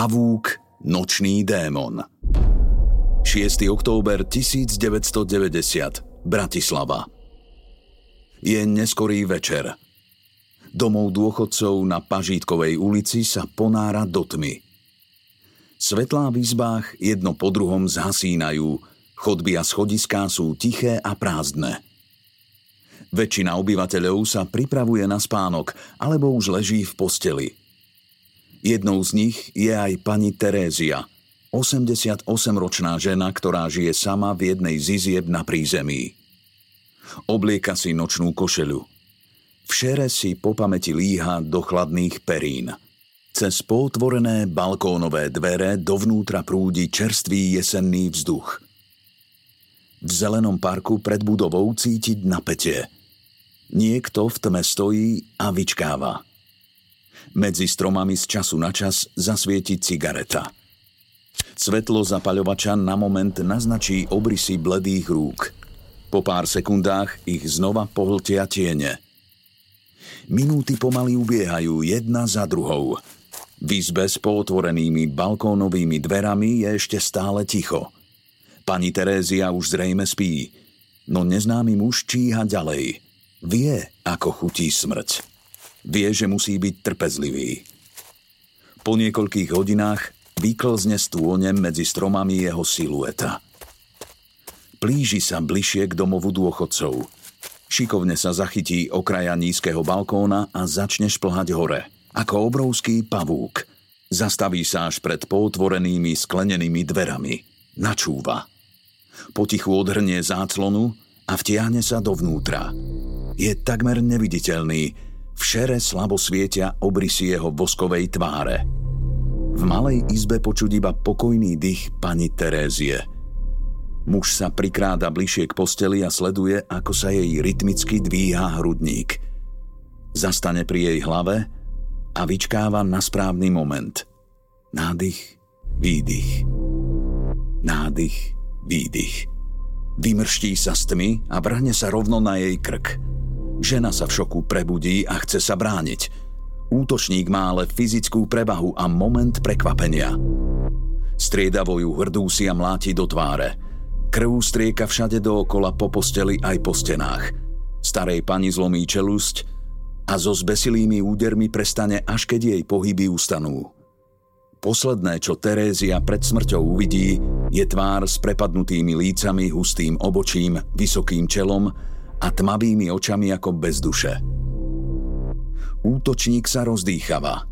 Pavúk, nočný démon. 6. október 1990, Bratislava. Je neskorý večer. Domov dôchodcov na Pažítkovej ulici sa ponára do tmy. Svetlá v izbách jedno po druhom zhasínajú, chodby a schodiská sú tiché a prázdne. Väčšina obyvateľov sa pripravuje na spánok alebo už leží v posteli – Jednou z nich je aj pani Terézia, 88-ročná žena, ktorá žije sama v jednej z izieb na prízemí. Oblieka si nočnú košelu. V šere si po pamäti líha do chladných perín. Cez potvorené balkónové dvere dovnútra prúdi čerstvý jesenný vzduch. V zelenom parku pred budovou cítiť napätie. Niekto v tme stojí a vyčkáva – medzi stromami z času na čas zasvieti cigareta. Svetlo zapaľovača na moment naznačí obrysy bledých rúk. Po pár sekundách ich znova pohltia tiene. Minúty pomaly ubiehajú jedna za druhou. V izbe s pootvorenými balkónovými dverami je ešte stále ticho. Pani Terézia už zrejme spí, no neznámy muž číha ďalej. Vie, ako chutí smrť. Vie, že musí byť trpezlivý. Po niekoľkých hodinách vyklzne stônem medzi stromami jeho silueta. Plíži sa bližšie k domovu dôchodcov. Šikovne sa zachytí okraja nízkeho balkóna a začne šplhať hore, ako obrovský pavúk. Zastaví sa až pred potvorenými sklenenými dverami. Načúva. Potichu odhrnie záclonu a vtiahne sa dovnútra. Je takmer neviditeľný, v šere slabo svietia obrysy jeho voskovej tváre. V malej izbe počuť iba pokojný dých pani Terézie. Muž sa prikráda bližšie k posteli a sleduje, ako sa jej rytmicky dvíha hrudník. Zastane pri jej hlave a vyčkáva na správny moment. Nádych, výdych. Nádych, výdych. Vymrští sa z tmy a vrhne sa rovno na jej krk – Žena sa v šoku prebudí a chce sa brániť. Útočník má ale fyzickú prevahu a moment prekvapenia. Striedavo ju hrdúsi a mláti do tváre. Krv strieka všade dookola po posteli aj po stenách. Starej pani zlomí čelusť a so zbesilými údermi prestane, až keď jej pohyby ustanú. Posledné, čo Terézia pred smrťou uvidí, je tvár s prepadnutými lícami, hustým obočím, vysokým čelom a tmavými očami ako bez duše. Útočník sa rozdýchava.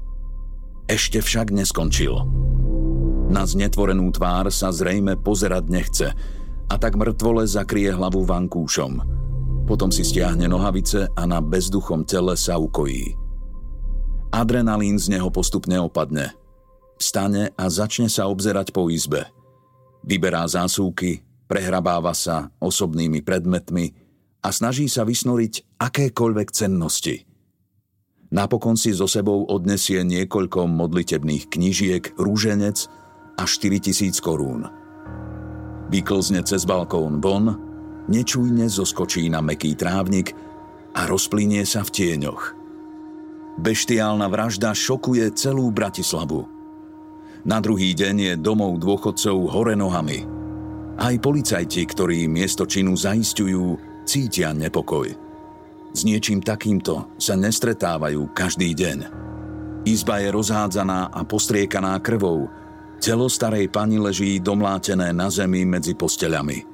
Ešte však neskončil. Na znetvorenú tvár sa zrejme pozerať nechce a tak mŕtvole zakrie hlavu vankúšom. Potom si stiahne nohavice a na bezduchom tele sa ukojí. Adrenalín z neho postupne opadne. Vstane a začne sa obzerať po izbe. Vyberá zásúky, prehrabáva sa osobnými predmetmi, a snaží sa vysnoriť akékoľvek cennosti. Napokon si so sebou odnesie niekoľko modlitebných knížiek, rúženec a 4000 korún. Vyklzne cez balkón von, nečujne zoskočí na meký trávnik a rozplynie sa v tieňoch. Beštiálna vražda šokuje celú Bratislavu. Na druhý deň je domov dôchodcov hore nohami. Aj policajti, ktorí miesto činu zaistujú, cítia nepokoj. S niečím takýmto sa nestretávajú každý deň. Izba je rozhádzaná a postriekaná krvou. Telo starej pani leží domlátené na zemi medzi posteľami.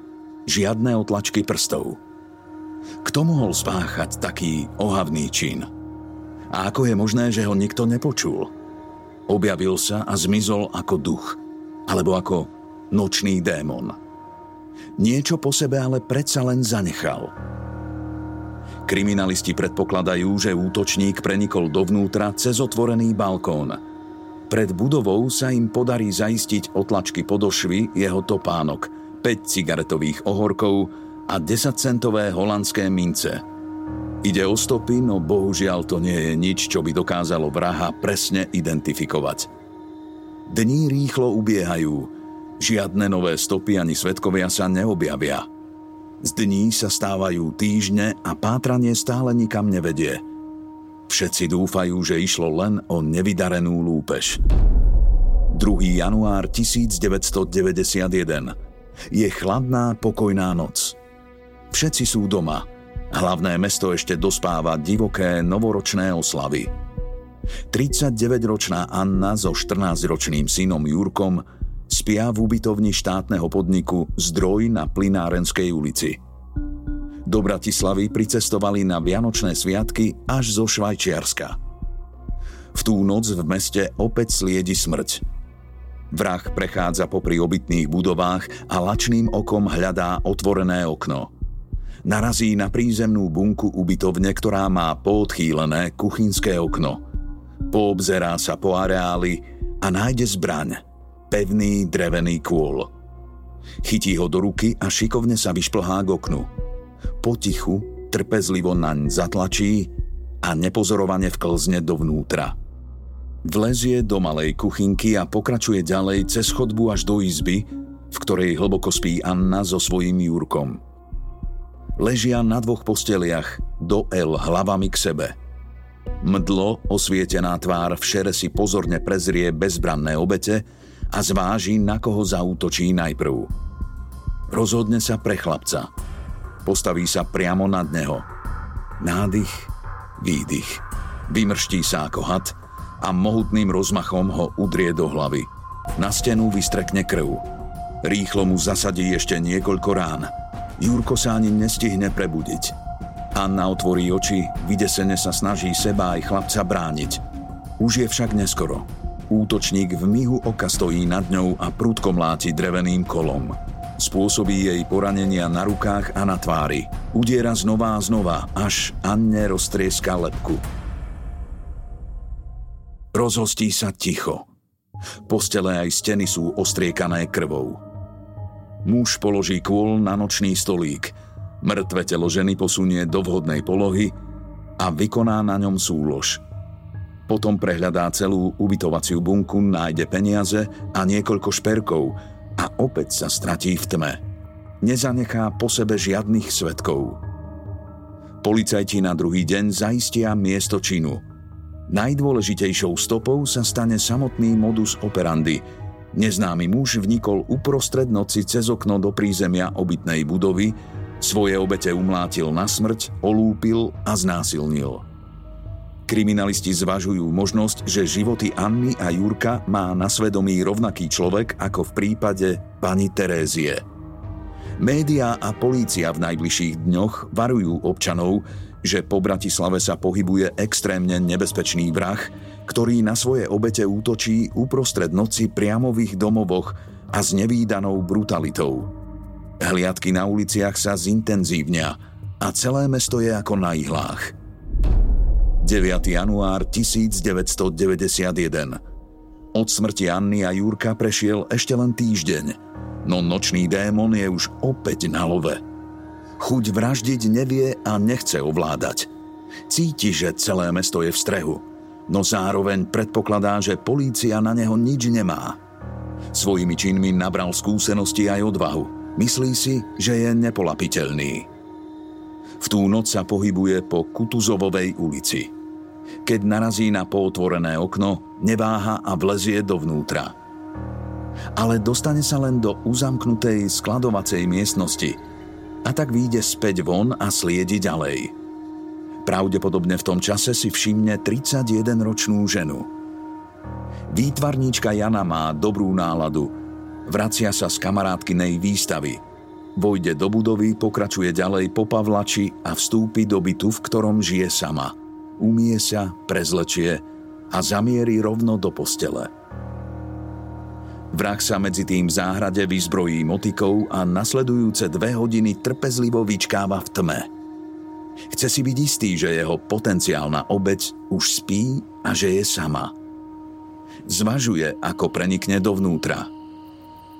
Žiadne otlačky prstov. Kto mohol spáchať taký ohavný čin? A ako je možné, že ho nikto nepočul? Objavil sa a zmizol ako duch, alebo ako nočný démon. Niečo po sebe ale predsa len zanechal. Kriminalisti predpokladajú, že útočník prenikol dovnútra cez otvorený balkón. Pred budovou sa im podarí zaistiť otlačky podošvy jeho topánok, 5 cigaretových ohorkov a 10-centové holandské mince. Ide o stopy, no bohužiaľ to nie je nič, čo by dokázalo vraha presne identifikovať. Dní rýchlo ubiehajú, Žiadne nové stopy ani svetkovia sa neobjavia. Z dní sa stávajú týždne a pátranie stále nikam nevedie. Všetci dúfajú, že išlo len o nevydarenú lúpež. 2. január 1991. Je chladná, pokojná noc. Všetci sú doma. Hlavné mesto ešte dospáva divoké novoročné oslavy. 39-ročná Anna so 14-ročným synom Jurkom spia v ubytovni štátneho podniku Zdroj na Plinárenskej ulici. Do Bratislavy pricestovali na Vianočné sviatky až zo Švajčiarska. V tú noc v meste opäť sliedi smrť. Vrah prechádza popri obytných budovách a lačným okom hľadá otvorené okno. Narazí na prízemnú bunku ubytovne, ktorá má poodchýlené kuchynské okno. Poobzerá sa po areáli a nájde zbraň – pevný drevený kôl. Chytí ho do ruky a šikovne sa vyšplhá k oknu. Potichu, trpezlivo naň zatlačí a nepozorovane vklzne dovnútra. Vlezie do malej kuchynky a pokračuje ďalej cez chodbu až do izby, v ktorej hlboko spí Anna so svojím Jurkom. Ležia na dvoch posteliach, do L hlavami k sebe. Mdlo, osvietená tvár v šere si pozorne prezrie bezbranné obete a zváži, na koho zautočí najprv. Rozhodne sa pre chlapca. Postaví sa priamo nad neho. Nádych, výdych. Vymrští sa ako had a mohutným rozmachom ho udrie do hlavy. Na stenu vystrekne krv. Rýchlo mu zasadí ešte niekoľko rán. Jurko sa ani nestihne prebudiť. Anna otvorí oči, vydesene sa snaží seba aj chlapca brániť. Už je však neskoro. Útočník v mihu oka stojí nad ňou a prudko mláti dreveným kolom. Spôsobí jej poranenia na rukách a na tvári. Udiera znova a znova, až Anne roztrieska lepku. Rozhostí sa ticho. Postele aj steny sú ostriekané krvou. Muž položí kôl na nočný stolík. Mŕtve telo ženy posunie do vhodnej polohy a vykoná na ňom súlož – potom prehľadá celú ubytovaciu bunku, nájde peniaze a niekoľko šperkov a opäť sa stratí v tme. Nezanechá po sebe žiadnych svetkov. Policajti na druhý deň zaistia miesto činu. Najdôležitejšou stopou sa stane samotný modus operandi. Neznámy muž vnikol uprostred noci cez okno do prízemia obytnej budovy, svoje obete umlátil na smrť, olúpil a znásilnil. Kriminalisti zvažujú možnosť, že životy Anny a Jurka má na svedomí rovnaký človek ako v prípade pani Terézie. Média a polícia v najbližších dňoch varujú občanov, že po Bratislave sa pohybuje extrémne nebezpečný vrah, ktorý na svoje obete útočí uprostred noci priamo v ich domovoch a s nevýdanou brutalitou. Hliadky na uliciach sa zintenzívnia a celé mesto je ako na ihlách. 9. január 1991. Od smrti Anny a Jurka prešiel ešte len týždeň, no nočný démon je už opäť na love. Chuť vraždiť nevie a nechce ovládať. Cíti, že celé mesto je v strehu, no zároveň predpokladá, že polícia na neho nič nemá. Svojimi činmi nabral skúsenosti aj odvahu. Myslí si, že je nepolapiteľný. V tú noc sa pohybuje po Kutuzovovej ulici – keď narazí na pootvorené okno, neváha a vlezie dovnútra. Ale dostane sa len do uzamknutej skladovacej miestnosti. A tak vyjde späť von a sliedi ďalej. Pravdepodobne v tom čase si všimne 31-ročnú ženu. Výtvarníčka Jana má dobrú náladu. Vracia sa z kamarátkynej výstavy. Vojde do budovy, pokračuje ďalej po Pavlači a vstúpi do bytu, v ktorom žije sama. Umie sa, prezlečie a zamierí rovno do postele. Vrah sa medzi tým v záhrade vyzbrojí motikou a nasledujúce dve hodiny trpezlivo vyčkáva v tme. Chce si byť istý, že jeho potenciálna obeď už spí a že je sama. Zvažuje, ako prenikne dovnútra.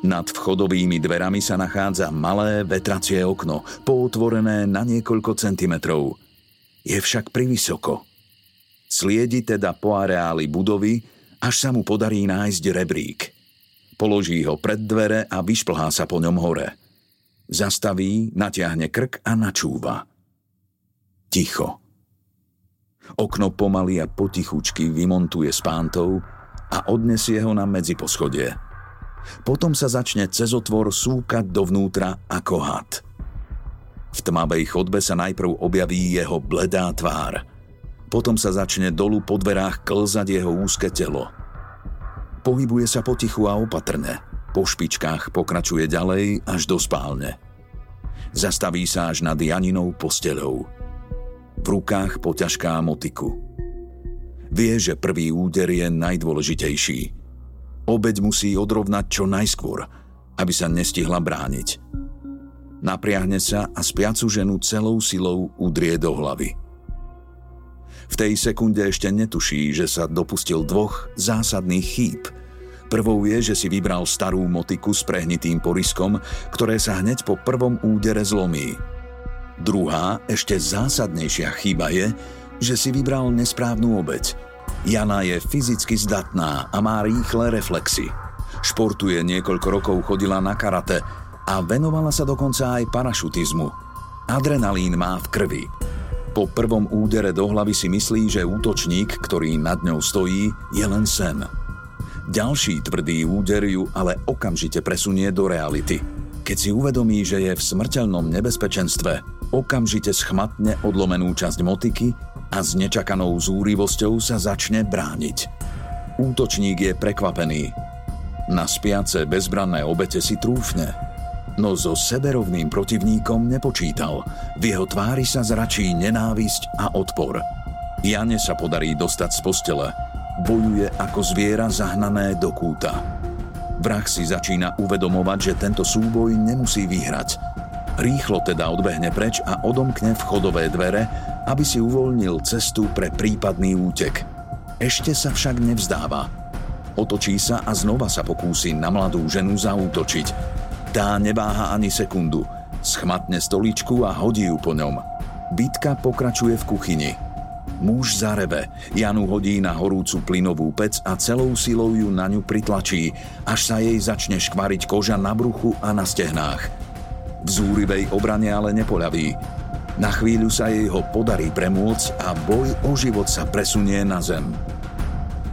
Nad vchodovými dverami sa nachádza malé vetracie okno, pootvorené na niekoľko centimetrov. Je však privysoko. Sliedi teda po areáli budovy, až sa mu podarí nájsť rebrík – Položí ho pred dvere a vyšplhá sa po ňom hore. Zastaví, natiahne krk a načúva. Ticho. Okno pomaly a potichučky vymontuje s pántou a odnesie ho na medziposchodie. Potom sa začne cez otvor súkať dovnútra ako had. V tmavej chodbe sa najprv objaví jeho bledá tvár. Potom sa začne dolu po dverách klzať jeho úzke telo – Pohybuje sa potichu a opatrne. Po špičkách pokračuje ďalej až do spálne. Zastaví sa až nad Janinou posteľou. V rukách poťažká motiku. Vie, že prvý úder je najdôležitejší. Obeď musí odrovnať čo najskôr, aby sa nestihla brániť. Napriahne sa a spiacu ženu celou silou udrie do hlavy. V tej sekunde ešte netuší, že sa dopustil dvoch zásadných chýb. Prvou je, že si vybral starú motiku s prehnitým poriskom, ktoré sa hneď po prvom údere zlomí. Druhá, ešte zásadnejšia chyba je, že si vybral nesprávnu obeď. Jana je fyzicky zdatná a má rýchle reflexy. Športuje niekoľko rokov, chodila na karate a venovala sa dokonca aj parašutizmu. Adrenalín má v krvi. Po prvom údere do hlavy si myslí, že útočník, ktorý nad ňou stojí, je len sen. Ďalší tvrdý úder ju ale okamžite presunie do reality. Keď si uvedomí, že je v smrteľnom nebezpečenstve, okamžite schmatne odlomenú časť motiky a s nečakanou zúrivosťou sa začne brániť. Útočník je prekvapený. Na spiace bezbranné obete si trúfne, no so seberovným protivníkom nepočítal. V jeho tvári sa zračí nenávisť a odpor. Jane sa podarí dostať z postele. Bojuje ako zviera zahnané do kúta. Vrah si začína uvedomovať, že tento súboj nemusí vyhrať. Rýchlo teda odbehne preč a odomkne vchodové dvere, aby si uvoľnil cestu pre prípadný útek. Ešte sa však nevzdáva. Otočí sa a znova sa pokúsi na mladú ženu zaútočiť tá neváha ani sekundu. Schmatne stoličku a hodí ju po ňom. Bitka pokračuje v kuchyni. Muž zarebe, Janu hodí na horúcu plynovú pec a celou silou ju na ňu pritlačí, až sa jej začne škvariť koža na bruchu a na stehnách. V zúrivej obrane ale nepoľaví. Na chvíľu sa jej ho podarí premôcť a boj o život sa presunie na zem.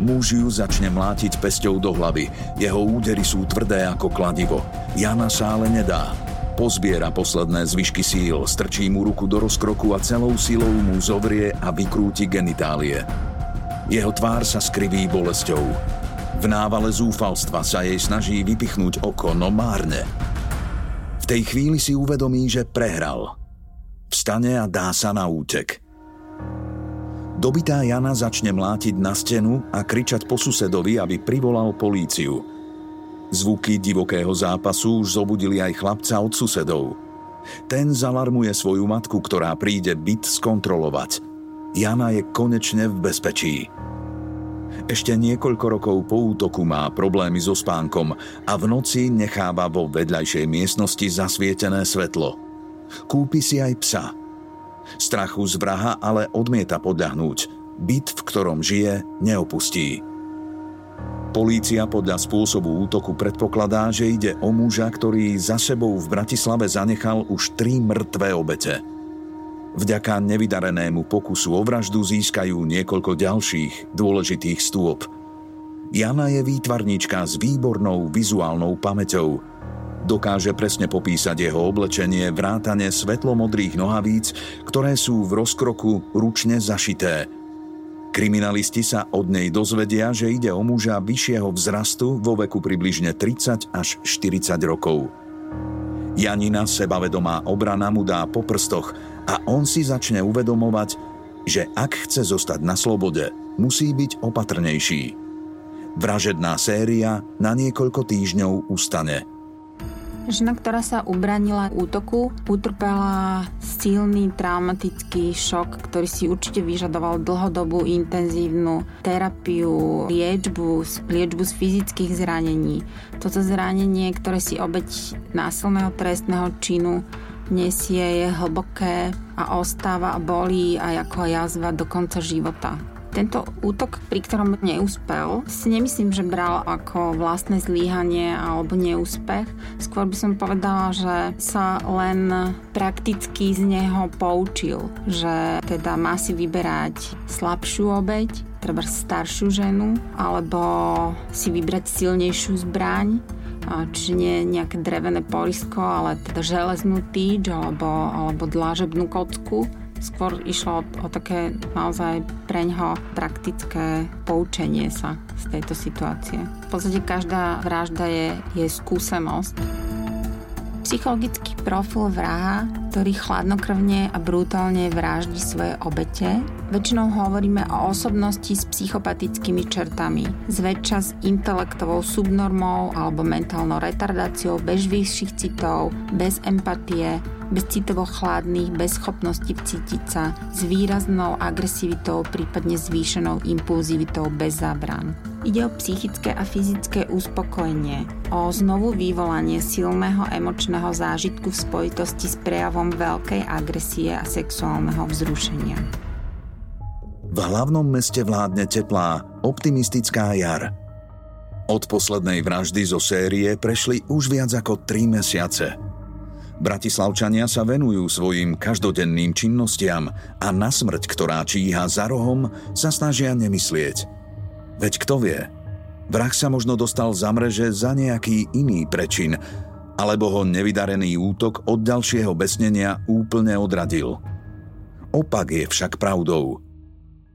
Muž ju začne mlátiť pesťou do hlavy. Jeho údery sú tvrdé ako kladivo. Jana sa ale nedá. Pozbiera posledné zvyšky síl, strčí mu ruku do rozkroku a celou silou mu zovrie a vykrúti genitálie. Jeho tvár sa skriví bolesťou. V návale zúfalstva sa jej snaží vypichnúť oko, no márne. V tej chvíli si uvedomí, že prehral. Vstane a dá sa na útek. Dobitá Jana začne mlátiť na stenu a kričať po susedovi, aby privolal políciu. Zvuky divokého zápasu už zobudili aj chlapca od susedov. Ten zalarmuje svoju matku, ktorá príde byt skontrolovať. Jana je konečne v bezpečí. Ešte niekoľko rokov po útoku má problémy so spánkom a v noci necháva vo vedľajšej miestnosti zasvietené svetlo. Kúpi si aj psa – Strachu z vraha ale odmieta podľahnúť. Byt, v ktorom žije, neopustí. Polícia podľa spôsobu útoku predpokladá, že ide o muža, ktorý za sebou v Bratislave zanechal už tri mŕtvé obete. Vďaka nevydarenému pokusu o vraždu získajú niekoľko ďalších dôležitých stôp. Jana je výtvarníčka s výbornou vizuálnou pamäťou. Dokáže presne popísať jeho oblečenie vrátane svetlomodrých nohavíc, ktoré sú v rozkroku ručne zašité. Kriminalisti sa od nej dozvedia, že ide o muža vyššieho vzrastu vo veku približne 30 až 40 rokov. Janina, sebavedomá obrana, mu dá po prstoch a on si začne uvedomovať, že ak chce zostať na slobode, musí byť opatrnejší. Vražedná séria na niekoľko týždňov ustane – Žena, ktorá sa ubranila útoku, utrpela silný traumatický šok, ktorý si určite vyžadoval dlhodobú intenzívnu terapiu, liečbu, liečbu z fyzických zranení. Toto zranenie, ktoré si obeď násilného trestného činu nesie, je hlboké a ostáva a bolí aj ako jazva do konca života. Tento útok, pri ktorom neúspel, si nemyslím, že bral ako vlastné zlíhanie alebo neúspech. Skôr by som povedala, že sa len prakticky z neho poučil, že teda má si vyberať slabšiu obeď, treba staršiu ženu, alebo si vybrať silnejšiu zbraň, čiže nie nejaké drevené porisko, ale teda železnú týč alebo, alebo dlážebnú kocku Skôr išlo o, také naozaj preňho praktické poučenie sa z tejto situácie. V podstate každá vražda je, je skúsenosť. Psychologický profil vraha, ktorý chladnokrvne a brutálne vraždí svoje obete, väčšinou hovoríme o osobnosti s psychopatickými čertami, zväčša s intelektovou subnormou alebo mentálnou retardáciou bez vyšších citov, bez empatie, bez citovo chladných, bez schopnosti vcítiť sa, s výraznou agresivitou, prípadne zvýšenou impulzivitou bez zábran. Ide o psychické a fyzické uspokojenie, o znovu vyvolanie silného emočného zážitku v spojitosti s prejavom veľkej agresie a sexuálneho vzrušenia. V hlavnom meste vládne teplá, optimistická jar. Od poslednej vraždy zo série prešli už viac ako 3 mesiace – Bratislavčania sa venujú svojim každodenným činnostiam a na smrť, ktorá číha za rohom, sa snažia nemyslieť. Veď kto vie, vrah sa možno dostal za mreže za nejaký iný prečin, alebo ho nevydarený útok od ďalšieho besnenia úplne odradil. Opak je však pravdou.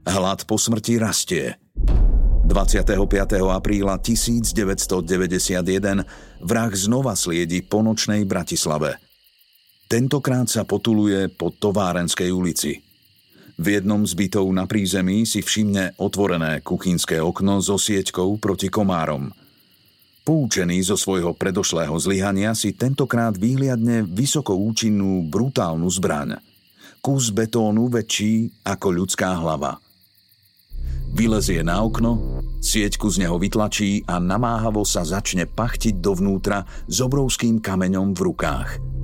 Hlad po smrti rastie. 25. apríla 1991 vrah znova sliedi po nočnej Bratislave – Tentokrát sa potuluje po Továrenskej ulici. V jednom z bytov na prízemí si všimne otvorené kuchynské okno so sieťkou proti komárom. Poučený zo svojho predošlého zlyhania si tentokrát vyhliadne vysoko účinnú brutálnu zbraň. Kus betónu väčší ako ľudská hlava. Vylezie na okno, sieťku z neho vytlačí a namáhavo sa začne pachtiť dovnútra s obrovským kameňom v rukách –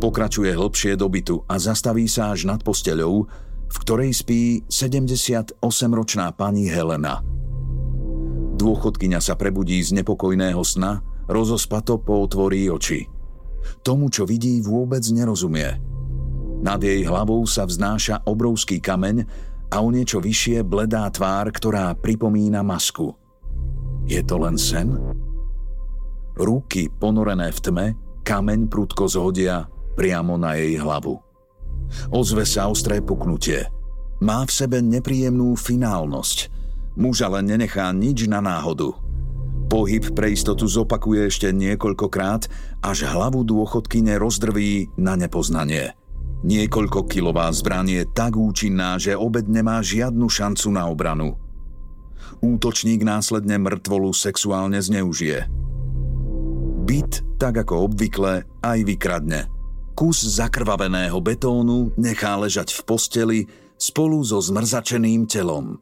Pokračuje hlbšie do bytu a zastaví sa až nad posteľou, v ktorej spí 78-ročná pani Helena. Dôchodkyňa sa prebudí z nepokojného sna, rozospato pootvorí oči. Tomu, čo vidí, vôbec nerozumie. Nad jej hlavou sa vznáša obrovský kameň a o niečo vyššie bledá tvár, ktorá pripomína masku. Je to len sen? Ruky ponorené v tme, kameň prudko zhodia priamo na jej hlavu. Ozve sa ostré puknutie. Má v sebe nepríjemnú finálnosť. Muž ale nenechá nič na náhodu. Pohyb pre istotu zopakuje ešte niekoľkokrát, až hlavu dôchodky rozdrví na nepoznanie. Niekoľko kilová zbraň je tak účinná, že obed nemá žiadnu šancu na obranu. Útočník následne mŕtvolu sexuálne zneužije. Byt, tak ako obvykle, aj vykradne – kus zakrvaveného betónu nechá ležať v posteli spolu so zmrzačeným telom.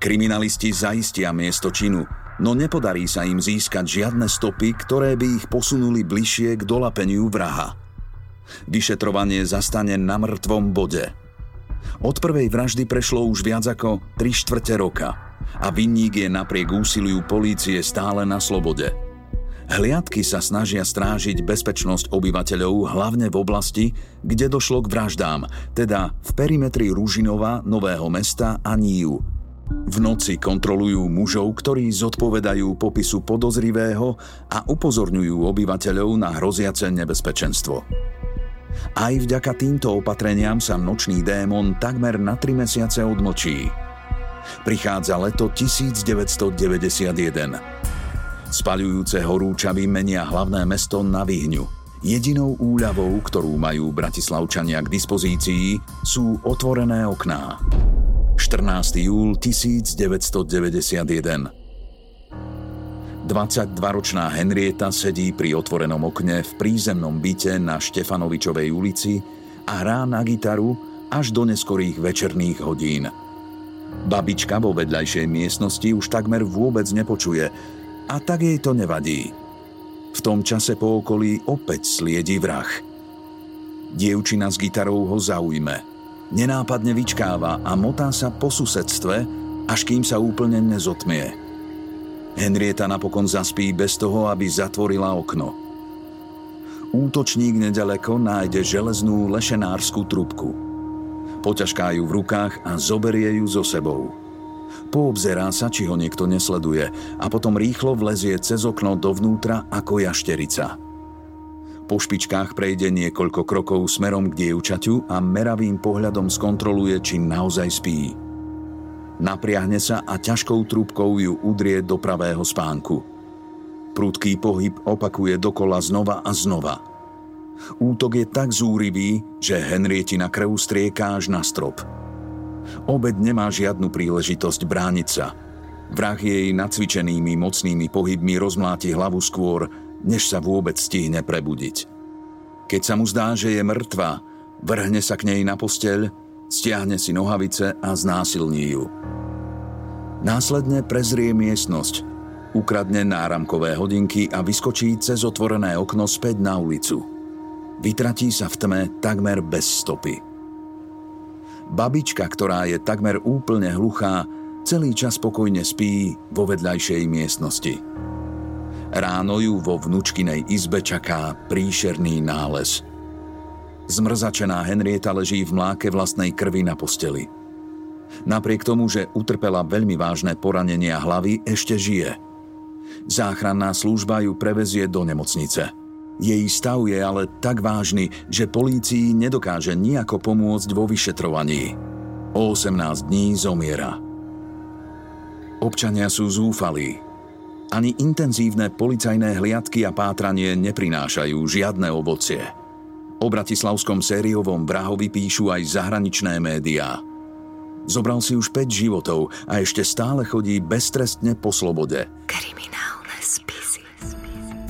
Kriminalisti zaistia miesto činu, no nepodarí sa im získať žiadne stopy, ktoré by ich posunuli bližšie k dolapeniu vraha. Vyšetrovanie zastane na mŕtvom bode. Od prvej vraždy prešlo už viac ako 3 štvrte roka a vinník je napriek úsiliu polície stále na slobode – Hliadky sa snažia strážiť bezpečnosť obyvateľov hlavne v oblasti, kde došlo k vraždám, teda v perimetri Ružinova, Nového mesta a Níu. V noci kontrolujú mužov, ktorí zodpovedajú popisu podozrivého a upozorňujú obyvateľov na hroziace nebezpečenstvo. Aj vďaka týmto opatreniam sa nočný démon takmer na 3 mesiace odmlčí. Prichádza leto 1991. Spaľujúce horúčavy menia hlavné mesto na Vyhňu. Jedinou úľavou, ktorú majú bratislavčania k dispozícii, sú otvorené okná. 14. júl 1991. 22-ročná Henrieta sedí pri otvorenom okne v prízemnom byte na Štefanovičovej ulici a hrá na gitaru až do neskorých večerných hodín. Babička vo vedľajšej miestnosti už takmer vôbec nepočuje a tak jej to nevadí. V tom čase po okolí opäť sliedi vrah. Dievčina s gitarou ho zaujme – Nenápadne vyčkáva a motá sa po susedstve, až kým sa úplne nezotmie. Henrieta napokon zaspí bez toho, aby zatvorila okno. Útočník nedaleko nájde železnú lešenárskú trubku. Poťažká ju v rukách a zoberie ju so sebou. Poobzerá sa, či ho niekto nesleduje a potom rýchlo vlezie cez okno dovnútra ako jašterica. Po špičkách prejde niekoľko krokov smerom k dievčaťu a meravým pohľadom skontroluje, či naozaj spí. Napriahne sa a ťažkou trúbkou ju udrie do pravého spánku. Prudký pohyb opakuje dokola znova a znova. Útok je tak zúrivý, že Henrietina krv strieka až na strop. Obed nemá žiadnu príležitosť brániť sa. Vrah jej nacvičenými mocnými pohybmi rozmláti hlavu skôr, než sa vôbec stihne prebudiť. Keď sa mu zdá, že je mŕtva, vrhne sa k nej na posteľ, stiahne si nohavice a znásilní ju. Následne prezrie miestnosť, ukradne náramkové hodinky a vyskočí cez otvorené okno späť na ulicu. Vytratí sa v tme takmer bez stopy. Babička, ktorá je takmer úplne hluchá, celý čas spokojne spí vo vedľajšej miestnosti. Ráno ju vo vnúčkinej izbe čaká príšerný nález. Zmrzačená Henrieta leží v mláke vlastnej krvi na posteli. Napriek tomu, že utrpela veľmi vážne poranenia hlavy, ešte žije. Záchranná služba ju prevezie do nemocnice. Jej stav je ale tak vážny, že polícii nedokáže nejako pomôcť vo vyšetrovaní. O 18 dní zomiera. Občania sú zúfalí, ani intenzívne policajné hliadky a pátranie neprinášajú žiadne ovocie. O bratislavskom sériovom vrahovi píšu aj zahraničné médiá. Zobral si už 5 životov a ešte stále chodí beztrestne po slobode. Kriminál.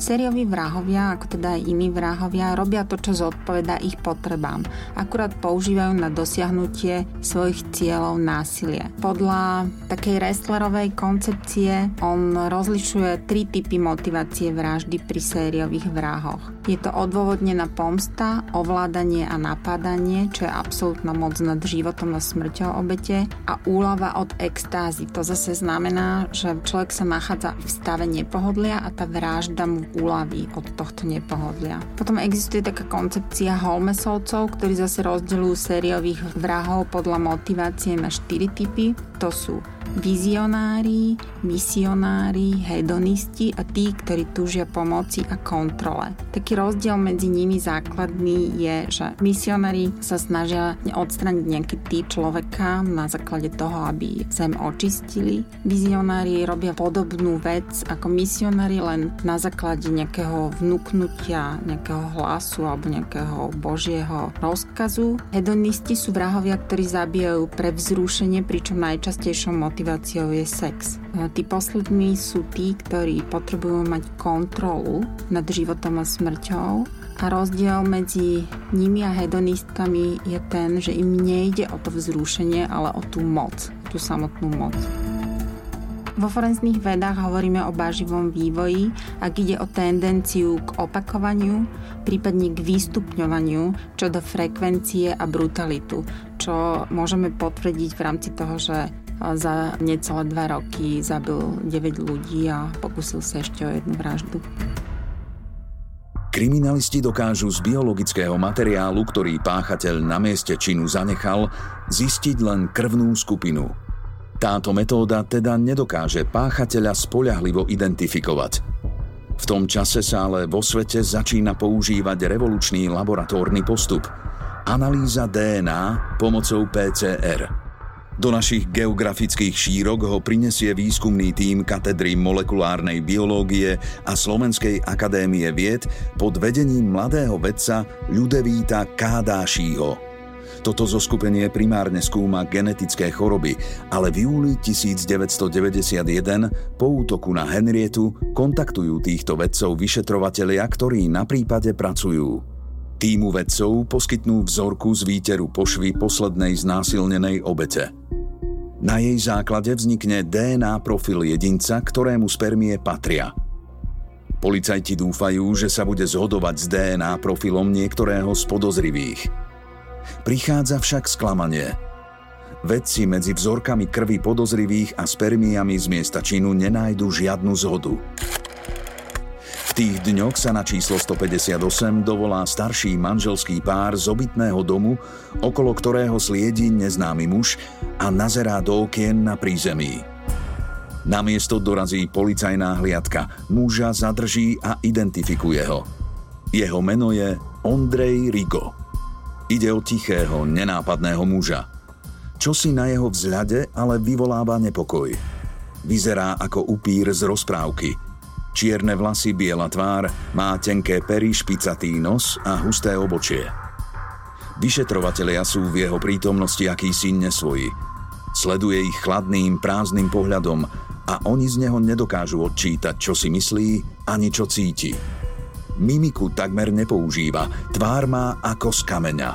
Sérioví vrahovia, ako teda aj iní vrahovia, robia to, čo zodpoveda ich potrebám. Akurát používajú na dosiahnutie svojich cieľov násilie. Podľa takej wrestlerovej koncepcie on rozlišuje tri typy motivácie vraždy pri sériových vrahoch. Je to odôvodnená pomsta, ovládanie a napádanie, čo je absolútna moc nad životom a smrťou obete a úlava od extázy. To zase znamená, že človek sa nachádza v stave nepohodlia a tá vražda mu úlavy od tohto nepohodlia. Potom existuje taká koncepcia Holmesovcov, ktorí zase rozdeľujú sériových vrahov podľa motivácie na štyri typy. To sú vizionári, misionári, hedonisti a tí, ktorí túžia pomoci a kontrole. Taký rozdiel medzi nimi základný je, že misionári sa snažia odstraniť nejaký typ človeka na základe toho, aby zem očistili. Vizionári robia podobnú vec ako misionári len na základe nejakého vnúknutia, nejakého hlasu alebo nejakého božieho rozkazu. Hedonisti sú vrahovia, ktorí zabijajú pre vzrušenie, pričom najčastejšou motiváciou motiváciou je sex. Tí poslední sú tí, ktorí potrebujú mať kontrolu nad životom a smrťou a rozdiel medzi nimi a hedonistkami je ten, že im nejde o to vzrušenie, ale o tú moc, tú samotnú moc. Vo forenzných vedách hovoríme o baživom vývoji, ak ide o tendenciu k opakovaniu, prípadne k výstupňovaniu čo do frekvencie a brutalitu, čo môžeme potvrdiť v rámci toho, že za necelé dva roky zabil 9 ľudí a pokusil sa ešte o jednu vraždu. Kriminalisti dokážu z biologického materiálu, ktorý páchateľ na mieste činu zanechal, zistiť len krvnú skupinu. Táto metóda teda nedokáže páchateľa spoľahlivo identifikovať. V tom čase sa ale vo svete začína používať revolučný laboratórny postup – analýza DNA pomocou PCR – do našich geografických šírok ho prinesie výskumný tím katedry molekulárnej biológie a Slovenskej akadémie vied pod vedením mladého vedca Ľudevíta Kádášího. Toto zoskupenie primárne skúma genetické choroby, ale v júli 1991 po útoku na Henrietu kontaktujú týchto vedcov vyšetrovatelia, ktorí na prípade pracujú. Týmu vedcov poskytnú vzorku z výteru pošvy poslednej znásilnenej obete. Na jej základe vznikne DNA profil jedinca, ktorému spermie patria. Policajti dúfajú, že sa bude zhodovať s DNA profilom niektorého z podozrivých. Prichádza však sklamanie. Vedci medzi vzorkami krvi podozrivých a spermiami z miesta činu nenájdu žiadnu zhodu tých dňoch sa na číslo 158 dovolá starší manželský pár z obytného domu, okolo ktorého sliedi neznámy muž a nazerá do okien na prízemí. Na miesto dorazí policajná hliadka, muža zadrží a identifikuje ho. Jeho meno je Ondrej Rigo. Ide o tichého, nenápadného muža. Čo si na jeho vzhľade ale vyvoláva nepokoj. Vyzerá ako upír z rozprávky – Čierne vlasy, biela tvár, má tenké pery, špicatý nos a husté obočie. Vyšetrovatelia sú v jeho prítomnosti akýsi nesvoji. Sleduje ich chladným, prázdnym pohľadom a oni z neho nedokážu odčítať, čo si myslí ani čo cíti. Mimiku takmer nepoužíva, tvár má ako z kameňa.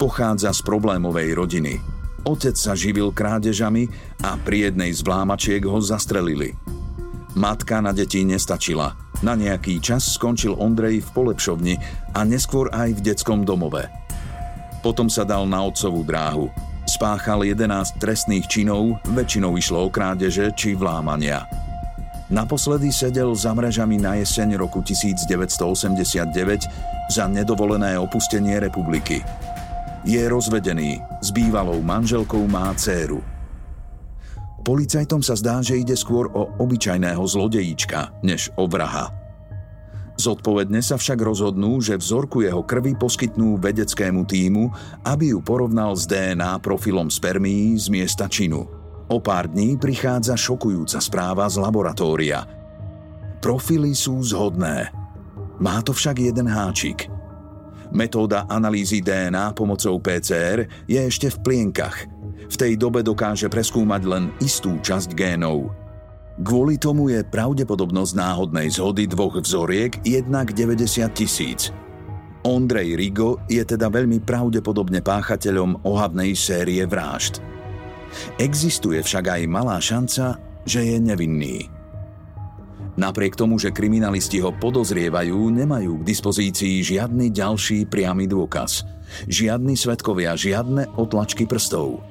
Pochádza z problémovej rodiny. Otec sa živil krádežami a pri jednej z vlámačiek ho zastrelili – Matka na deti nestačila. Na nejaký čas skončil Ondrej v polepšovni a neskôr aj v detskom domove. Potom sa dal na otcovú dráhu. Spáchal 11 trestných činov, väčšinou išlo o krádeže či vlámania. Naposledy sedel za mrežami na jeseň roku 1989 za nedovolené opustenie republiky. Je rozvedený, s bývalou manželkou má dceru. Policajtom sa zdá, že ide skôr o obyčajného zlodejíčka, než o vraha. Zodpovedne sa však rozhodnú, že vzorku jeho krvi poskytnú vedeckému týmu, aby ju porovnal s DNA profilom spermií z miesta činu. O pár dní prichádza šokujúca správa z laboratória. Profily sú zhodné. Má to však jeden háčik. Metóda analýzy DNA pomocou PCR je ešte v plienkach – v tej dobe dokáže preskúmať len istú časť génov. Kvôli tomu je pravdepodobnosť náhodnej zhody dvoch vzoriek jednak 90 tisíc. Ondrej Rigo je teda veľmi pravdepodobne páchateľom ohavnej série vražd. Existuje však aj malá šanca, že je nevinný. Napriek tomu, že kriminalisti ho podozrievajú, nemajú k dispozícii žiadny ďalší priamy dôkaz. Žiadni svetkovia, žiadne otlačky prstov.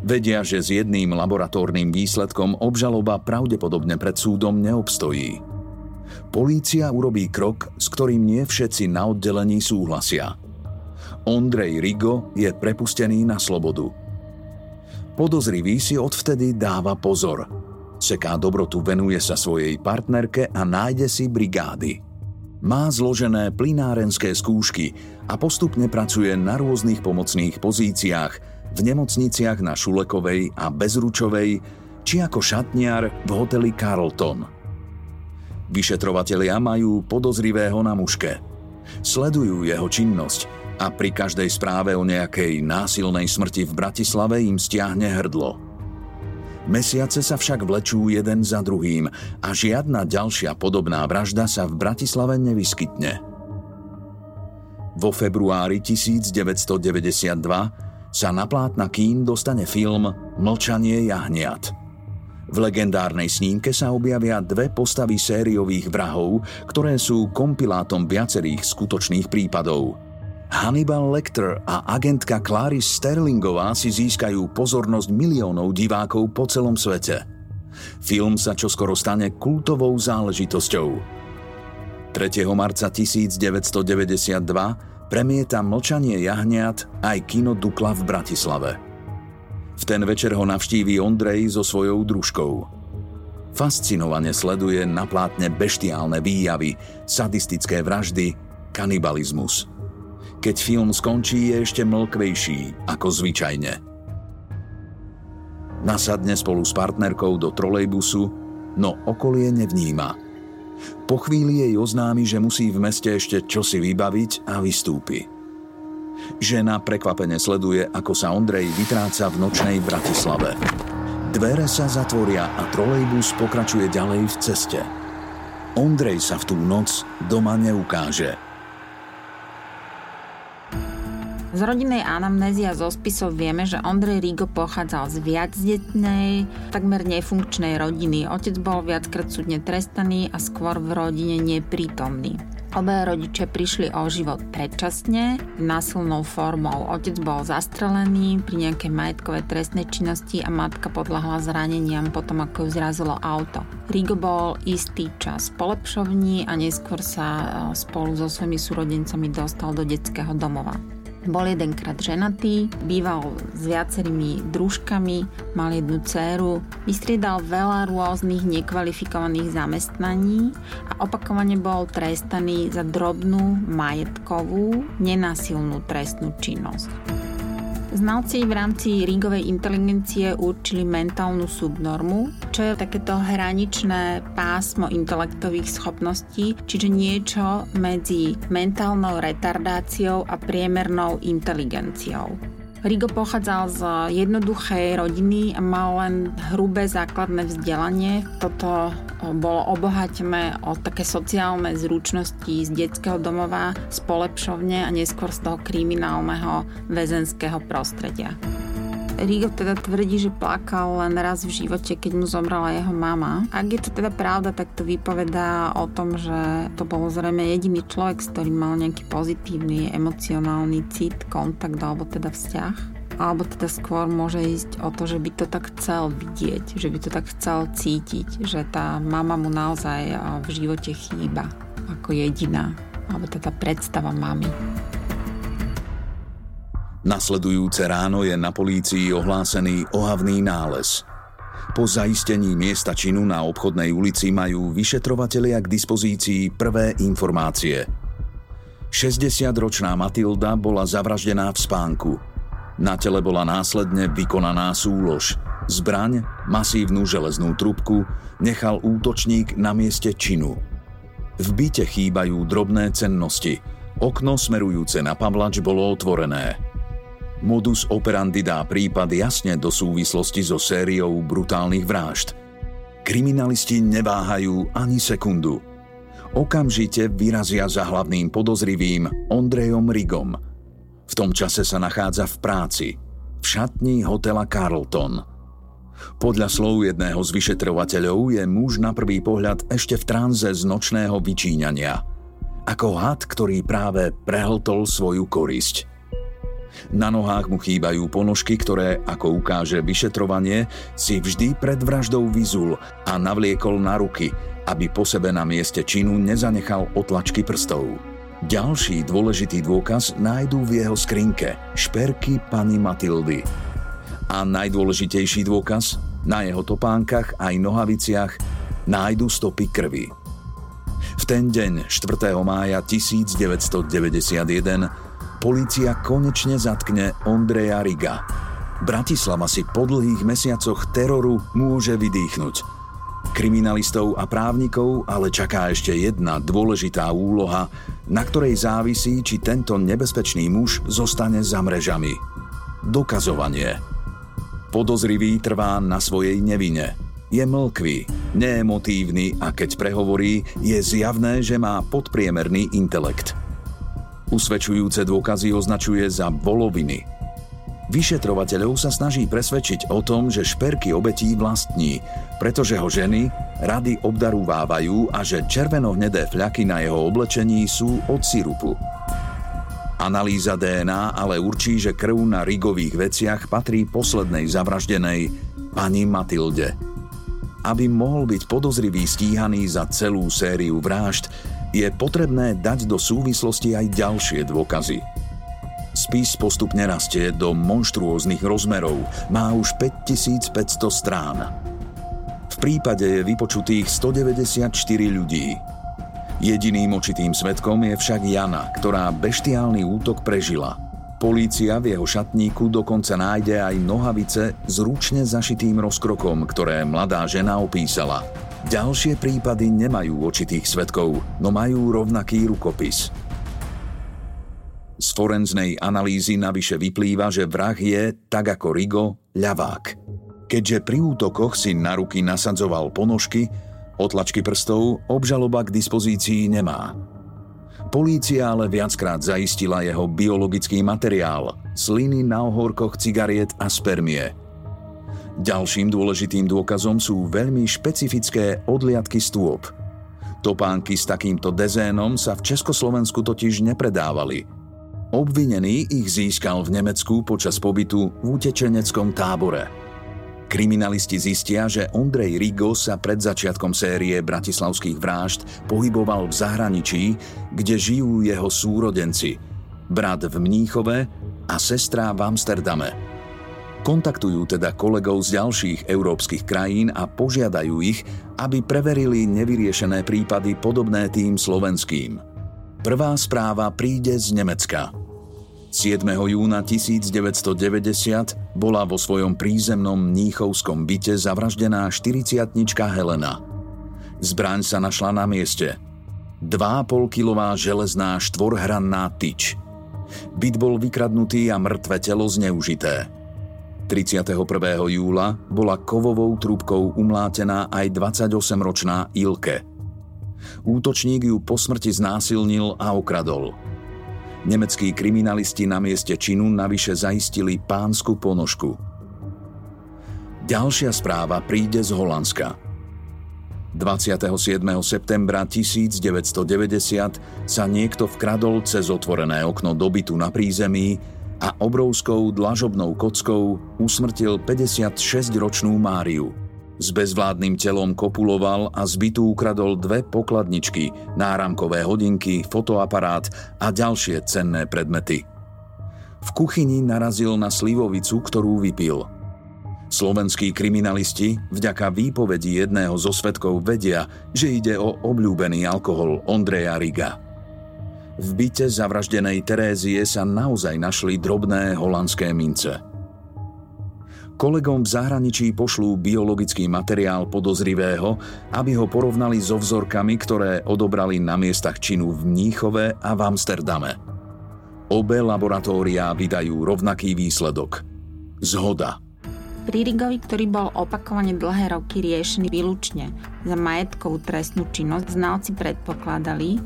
Vedia, že s jedným laboratórnym výsledkom obžaloba pravdepodobne pred súdom neobstojí. Polícia urobí krok, s ktorým nie všetci na oddelení súhlasia. Ondrej Rigo je prepustený na slobodu. Podozrivý si odvtedy dáva pozor. Seká dobrotu venuje sa svojej partnerke a nájde si brigády. Má zložené plinárenské skúšky a postupne pracuje na rôznych pomocných pozíciách – v nemocniciach na Šulekovej a Bezručovej či ako šatniar v hoteli Carlton. Vyšetrovatelia majú podozrivého na muške. Sledujú jeho činnosť a pri každej správe o nejakej násilnej smrti v Bratislave im stiahne hrdlo. Mesiace sa však vlečú jeden za druhým a žiadna ďalšia podobná vražda sa v Bratislave nevyskytne. Vo februári 1992 sa na plátna kín dostane film Mlčanie jahniat. V legendárnej snímke sa objavia dve postavy sériových vrahov, ktoré sú kompilátom viacerých skutočných prípadov. Hannibal Lecter a agentka Clarice Sterlingová si získajú pozornosť miliónov divákov po celom svete. Film sa čoskoro stane kultovou záležitosťou. 3. marca 1992 premieta Mlčanie jahniat aj kino Dukla v Bratislave. V ten večer ho navštíví Ondrej so svojou družkou. Fascinovane sleduje na plátne beštiálne výjavy, sadistické vraždy, kanibalizmus. Keď film skončí, je ešte mlkvejší ako zvyčajne. Nasadne spolu s partnerkou do trolejbusu, no okolie nevníma. Po chvíli jej oznámi, že musí v meste ešte čosi vybaviť a vystúpi. Žena prekvapene sleduje, ako sa Ondrej vytráca v nočnej Bratislave. Dvere sa zatvoria a trolejbus pokračuje ďalej v ceste. Ondrej sa v tú noc doma neukáže. Z rodinnej anamnézy a zo spisov vieme, že Ondrej Rigo pochádzal z viacdetnej, takmer nefunkčnej rodiny. Otec bol viackrát súdne trestaný a skôr v rodine neprítomný. Obe rodiče prišli o život predčasne, násilnou formou. Otec bol zastrelený pri nejakej majetkovej trestnej činnosti a matka podľahla zraneniam potom, ako ju zrazilo auto. Rigo bol istý čas polepšovní a neskôr sa e, spolu so svojimi súrodencami dostal do detského domova. Bol jedenkrát ženatý, býval s viacerými družkami, mal jednu dceru, vystriedal veľa rôznych nekvalifikovaných zamestnaní a opakovane bol trestaný za drobnú majetkovú, nenásilnú trestnú činnosť. Znalci v rámci ringovej inteligencie určili mentálnu subnormu, čo je takéto hraničné pásmo intelektových schopností, čiže niečo medzi mentálnou retardáciou a priemernou inteligenciou. Rigo pochádzal z jednoduchej rodiny a mal len hrubé základné vzdelanie. Toto bolo obohatené o také sociálne zručnosti z detského domova, z polepšovne a neskôr z toho kriminálneho väzenského prostredia. Rigo teda tvrdí, že plakal len raz v živote, keď mu zomrela jeho mama. Ak je to teda pravda, tak to vypovedá o tom, že to bol zrejme jediný človek, s ktorým mal nejaký pozitívny emocionálny cit, kontakt alebo teda vzťah alebo teda skôr môže ísť o to, že by to tak chcel vidieť, že by to tak chcel cítiť, že tá mama mu naozaj v živote chýba ako jediná, alebo teda predstava mamy. Nasledujúce ráno je na polícii ohlásený ohavný nález. Po zaistení miesta činu na obchodnej ulici majú vyšetrovatelia k dispozícii prvé informácie. 60-ročná Matilda bola zavraždená v spánku. Na tele bola následne vykonaná súlož. Zbraň, masívnu železnú trubku, nechal útočník na mieste činu. V byte chýbajú drobné cennosti. Okno smerujúce na Pavlač bolo otvorené. Modus operandi dá prípad jasne do súvislosti so sériou brutálnych vražd. Kriminalisti neváhajú ani sekundu. Okamžite vyrazia za hlavným podozrivým Ondrejom Rigom. V tom čase sa nachádza v práci, v šatni hotela Carlton. Podľa slov jedného z vyšetrovateľov je muž na prvý pohľad ešte v tranze z nočného vyčíňania. Ako had, ktorý práve prehltol svoju korisť. Na nohách mu chýbajú ponožky, ktoré, ako ukáže vyšetrovanie, si vždy pred vraždou vyzul a navliekol na ruky, aby po sebe na mieste činu nezanechal otlačky prstov. Ďalší dôležitý dôkaz nájdú v jeho skrinke šperky pani Matildy. A najdôležitejší dôkaz na jeho topánkach aj nohaviciach nájdu stopy krvi. V ten deň 4. mája 1991 Polícia konečne zatkne Ondreja Riga. Bratislava si po dlhých mesiacoch teroru môže vydýchnuť. Kriminalistov a právnikov ale čaká ešte jedna dôležitá úloha, na ktorej závisí, či tento nebezpečný muž zostane za mrežami. Dokazovanie. Podozrivý trvá na svojej nevine. Je mlkvý, neemotívny a keď prehovorí, je zjavné, že má podpriemerný intelekt. Usvedčujúce dôkazy označuje za voloviny. Vyšetrovateľov sa snaží presvedčiť o tom, že šperky obetí vlastní, pretože ho ženy rady obdarúvávajú a že červeno-hnedé fľaky na jeho oblečení sú od sirupu. Analýza DNA ale určí, že krv na rigových veciach patrí poslednej zavraždenej pani Matilde. Aby mohol byť podozrivý stíhaný za celú sériu vražd, je potrebné dať do súvislosti aj ďalšie dôkazy. Spis postupne rastie do monštruóznych rozmerov. Má už 5500 strán. V prípade je vypočutých 194 ľudí. Jediným očitým svetkom je však Jana, ktorá beštiálny útok prežila – Polícia v jeho šatníku dokonca nájde aj nohavice s ručne zašitým rozkrokom, ktoré mladá žena opísala. Ďalšie prípady nemajú očitých svetkov, no majú rovnaký rukopis. Z forenznej analýzy navyše vyplýva, že vrah je, tak ako Rigo, ľavák. Keďže pri útokoch si na ruky nasadzoval ponožky, otlačky prstov obžaloba k dispozícii nemá. Polícia ale viackrát zaistila jeho biologický materiál, sliny na ohorkoch cigariet a spermie. Ďalším dôležitým dôkazom sú veľmi špecifické odliadky stôp. Topánky s takýmto dezénom sa v Československu totiž nepredávali. Obvinený ich získal v Nemecku počas pobytu v utečeneckom tábore – Kriminalisti zistia, že Ondrej Rigo sa pred začiatkom série bratislavských vražd pohyboval v zahraničí, kde žijú jeho súrodenci. Brat v Mníchove a sestra v Amsterdame. Kontaktujú teda kolegov z ďalších európskych krajín a požiadajú ich, aby preverili nevyriešené prípady podobné tým slovenským. Prvá správa príde z Nemecka – 7. júna 1990 bola vo svojom prízemnom mníchovskom byte zavraždená 40 Helena. Zbraň sa našla na mieste. 2,5-kilová železná štvorhranná tyč. Byt bol vykradnutý a mŕtve telo zneužité. 31. júla bola kovovou trúbkou umlátená aj 28-ročná Ilke. Útočník ju po smrti znásilnil a okradol – Nemeckí kriminalisti na mieste činu navyše zaistili pánsku ponožku. Ďalšia správa príde z Holandska. 27. septembra 1990 sa niekto vkradol cez otvorené okno dobytu na prízemí a obrovskou dlažobnou kockou usmrtil 56-ročnú Máriu. S bezvládnym telom kopuloval a z ukradol dve pokladničky, náramkové hodinky, fotoaparát a ďalšie cenné predmety. V kuchyni narazil na slivovicu, ktorú vypil. Slovenskí kriminalisti vďaka výpovedi jedného zo svetkov vedia, že ide o obľúbený alkohol Ondreja Riga. V byte zavraždenej Terézie sa naozaj našli drobné holandské mince – Kolegom v zahraničí pošlú biologický materiál podozrivého, aby ho porovnali so vzorkami, ktoré odobrali na miestach činu v Mníchove a v Amsterdame. Obe laboratóriá vydajú rovnaký výsledok. Zhoda. Pri Rigovi, ktorý bol opakovane dlhé roky riešený výlučne za majetkovú trestnú činnosť, znalci predpokladali,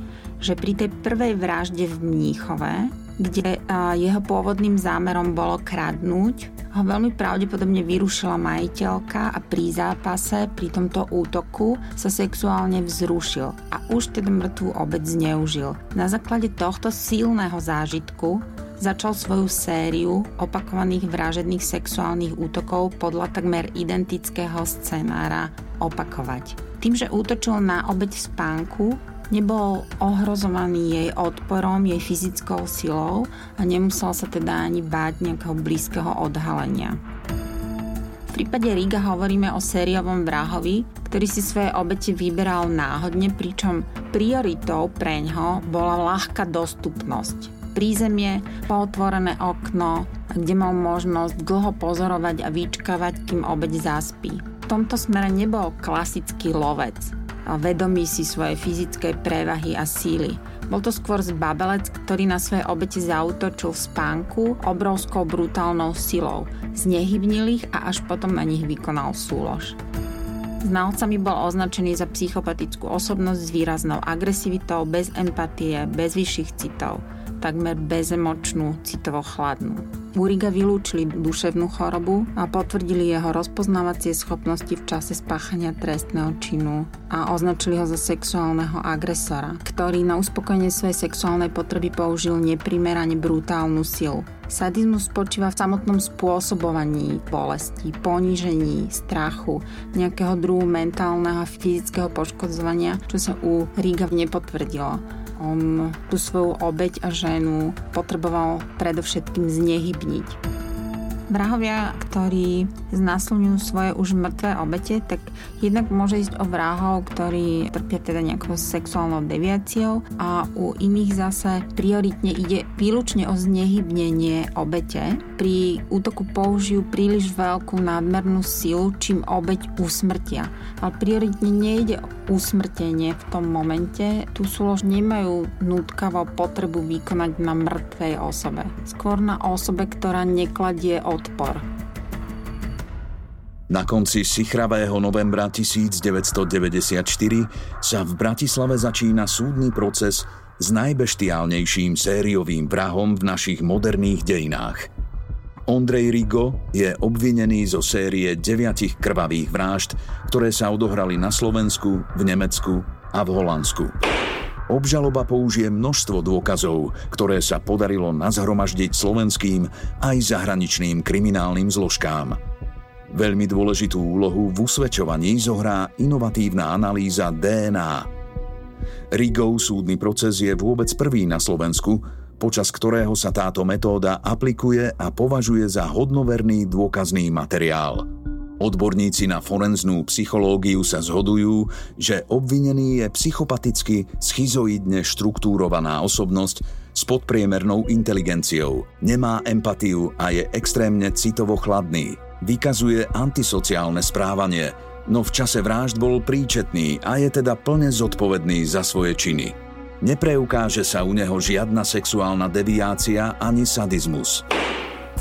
že pri tej prvej vražde v Mníchove, kde jeho pôvodným zámerom bolo kradnúť, ho veľmi pravdepodobne vyrušila majiteľka a pri zápase, pri tomto útoku sa sexuálne vzrušil a už teda mŕtvú obec zneužil. Na základe tohto silného zážitku začal svoju sériu opakovaných vražedných sexuálnych útokov podľa takmer identického scenára opakovať. Tým, že útočil na obeď v spánku, Nebol ohrozovaný jej odporom, jej fyzickou silou a nemusel sa teda ani báť nejakého blízkeho odhalenia. V prípade Riga hovoríme o sériovom vrahovi, ktorý si svoje obete vyberal náhodne, pričom prioritou pre ňo bola ľahká dostupnosť. Prízemie, pootvorené okno, kde mal možnosť dlho pozorovať a vyčkávať, kým obeď zaspí. V tomto smere nebol klasický lovec, vedomí si svojej fyzickej prevahy a síly. Bol to skôr zbabelec, ktorý na svoje obete zautočil v spánku obrovskou brutálnou silou, znehybnil ich a až potom na nich vykonal súlož. Znalcami bol označený za psychopatickú osobnosť s výraznou agresivitou, bez empatie, bez vyšších citov, takmer bezemočnú, citovo chladnú. Uriga vylúčili duševnú chorobu a potvrdili jeho rozpoznávacie schopnosti v čase spáchania trestného činu a označili ho za sexuálneho agresora, ktorý na uspokojenie svojej sexuálnej potreby použil neprimerane brutálnu silu. Sadizmus spočíva v samotnom spôsobovaní bolesti, ponížení, strachu, nejakého druhu mentálneho a fyzického poškodzovania, čo sa u Riga nepotvrdilo. On tú svoju obeď a ženu potreboval predovšetkým znehybniť. Vrahovia, ktorí znásilňujú svoje už mŕtve obete, tak jednak môže ísť o vrahov, ktorí trpia teda nejakou sexuálnou deviáciou a u iných zase prioritne ide výlučne o znehybnenie obete. Pri útoku použijú príliš veľkú nadmernú silu, čím obeť usmrtia. Ale prioritne nejde o usmrtenie v tom momente. Tu súlož nemajú nutkavo potrebu vykonať na mŕtvej osobe. Skôr na osobe, ktorá nekladie o odpor. Na konci sichravého novembra 1994 sa v Bratislave začína súdny proces s najbeštiálnejším sériovým vrahom v našich moderných dejinách. Ondrej Rigo je obvinený zo série deviatich krvavých vražd, ktoré sa odohrali na Slovensku, v Nemecku a v Holandsku. Obžaloba použije množstvo dôkazov, ktoré sa podarilo nazhromaždiť slovenským aj zahraničným kriminálnym zložkám. Veľmi dôležitú úlohu v usvedčovaní zohrá inovatívna analýza DNA. Rigov súdny proces je vôbec prvý na Slovensku, počas ktorého sa táto metóda aplikuje a považuje za hodnoverný dôkazný materiál. Odborníci na forenznú psychológiu sa zhodujú, že obvinený je psychopaticky schizoidne štruktúrovaná osobnosť s podpriemernou inteligenciou, nemá empatiu a je extrémne citovo chladný. Vykazuje antisociálne správanie, no v čase vražd bol príčetný a je teda plne zodpovedný za svoje činy. Nepreukáže sa u neho žiadna sexuálna deviácia ani sadizmus.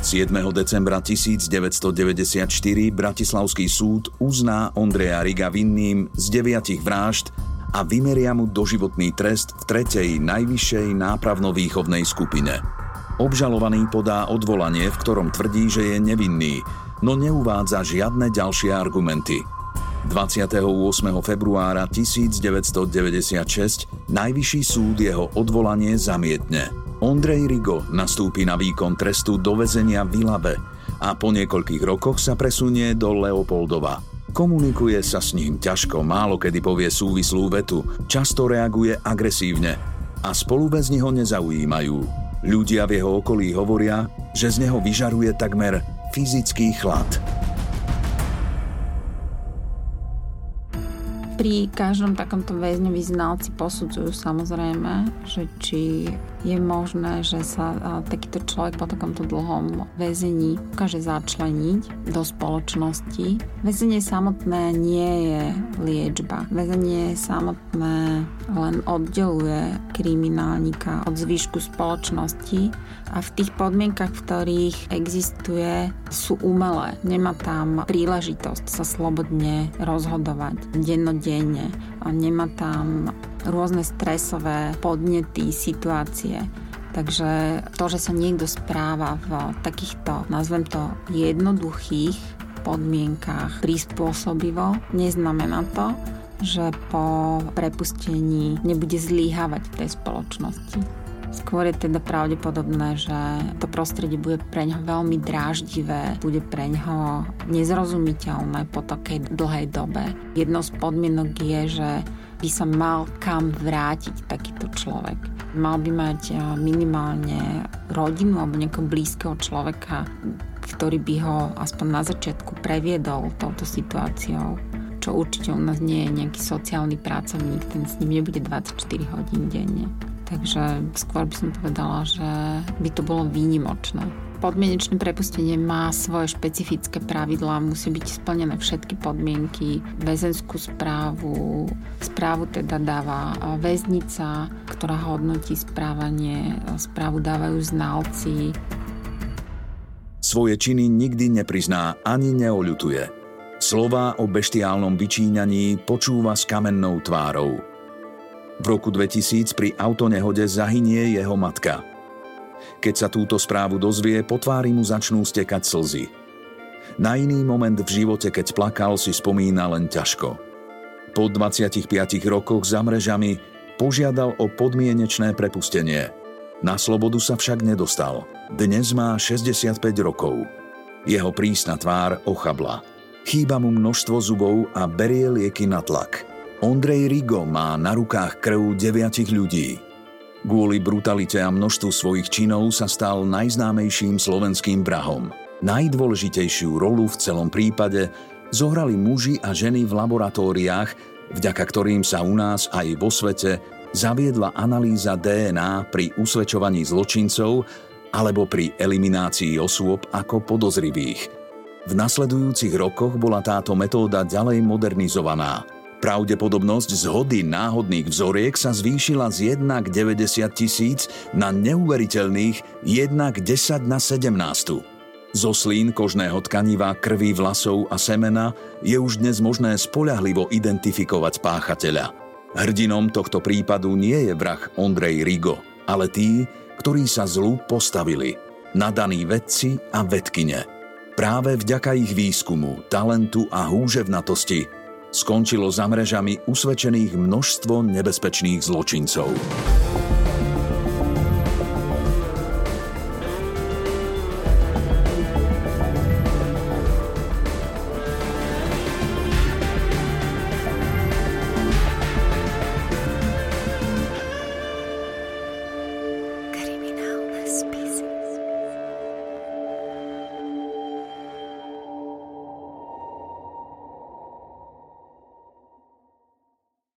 7. decembra 1994 Bratislavský súd uzná Ondreja Riga vinným z deviatich vražd a vymeria mu doživotný trest v tretej najvyššej nápravno-výchovnej skupine. Obžalovaný podá odvolanie, v ktorom tvrdí, že je nevinný, no neuvádza žiadne ďalšie argumenty. 28. februára 1996 Najvyšší súd jeho odvolanie zamietne. Ondrej Rigo nastúpi na výkon trestu do väzenia v Ilabe a po niekoľkých rokoch sa presunie do Leopoldova. Komunikuje sa s ním ťažko, málo kedy povie súvislú vetu, často reaguje agresívne a spoluväzni ho nezaujímajú. Ľudia v jeho okolí hovoria, že z neho vyžaruje takmer fyzický chlad. Pri každom takomto väzňovi znalci posudzujú samozrejme, že či je možné, že sa takýto človek po takomto dlhom väzení ukáže začleniť do spoločnosti. Väzenie samotné nie je liečba. Väzenie samotné len oddeluje kriminálnika od zvyšku spoločnosti a v tých podmienkach, v ktorých existuje, sú umelé. Nemá tam príležitosť sa slobodne rozhodovať dennodenne a nemá tam rôzne stresové podnety, situácie. Takže to, že sa niekto správa v takýchto, nazvem to, jednoduchých podmienkách prispôsobivo, neznamená to, že po prepustení nebude zlíhavať v tej spoločnosti. Skôr je teda pravdepodobné, že to prostredie bude pre ňo veľmi dráždivé, bude pre ňo nezrozumiteľné po takej dlhej dobe. Jednou z podmienok je, že by sa mal kam vrátiť takýto človek. Mal by mať minimálne rodinu alebo nejakého blízkeho človeka, ktorý by ho aspoň na začiatku previedol touto situáciou čo určite u nás nie je nejaký sociálny pracovník, ten s ním nebude 24 hodín denne. Takže skôr by som povedala, že by to bolo výnimočné podmienečné prepustenie má svoje špecifické pravidlá, musí byť splnené všetky podmienky, väzenskú správu, správu teda dáva väznica, ktorá hodnotí správanie, správu dávajú znalci. Svoje činy nikdy neprizná ani neoľutuje. Slová o beštiálnom vyčíňaní počúva s kamennou tvárou. V roku 2000 pri autonehode zahynie jeho matka – keď sa túto správu dozvie, po tvári mu začnú stekať slzy. Na iný moment v živote, keď plakal, si spomína len ťažko. Po 25 rokoch za mrežami požiadal o podmienečné prepustenie. Na slobodu sa však nedostal – Dnes má 65 rokov. Jeho prísna tvár ochabla. Chýba mu množstvo zubov a berie lieky na tlak. Ondrej Rigo má na rukách krv deviatich ľudí. Kvôli brutalite a množstvu svojich činov sa stal najznámejším slovenským vrahom. Najdôležitejšiu rolu v celom prípade zohrali muži a ženy v laboratóriách, vďaka ktorým sa u nás aj vo svete zaviedla analýza DNA pri usvedčovaní zločincov alebo pri eliminácii osôb ako podozrivých. V nasledujúcich rokoch bola táto metóda ďalej modernizovaná. Pravdepodobnosť zhody náhodných vzoriek sa zvýšila z 1 k 90 tisíc na neuveriteľných 1 k 10 na 17. Zo slín kožného tkaniva, krvi, vlasov a semena je už dnes možné spoľahlivo identifikovať páchateľa. Hrdinom tohto prípadu nie je vrah Ondrej Rigo, ale tí, ktorí sa zlu postavili. Nadaní vedci a vedkine. Práve vďaka ich výskumu, talentu a húževnatosti skončilo za mrežami usvedčených množstvo nebezpečných zločincov.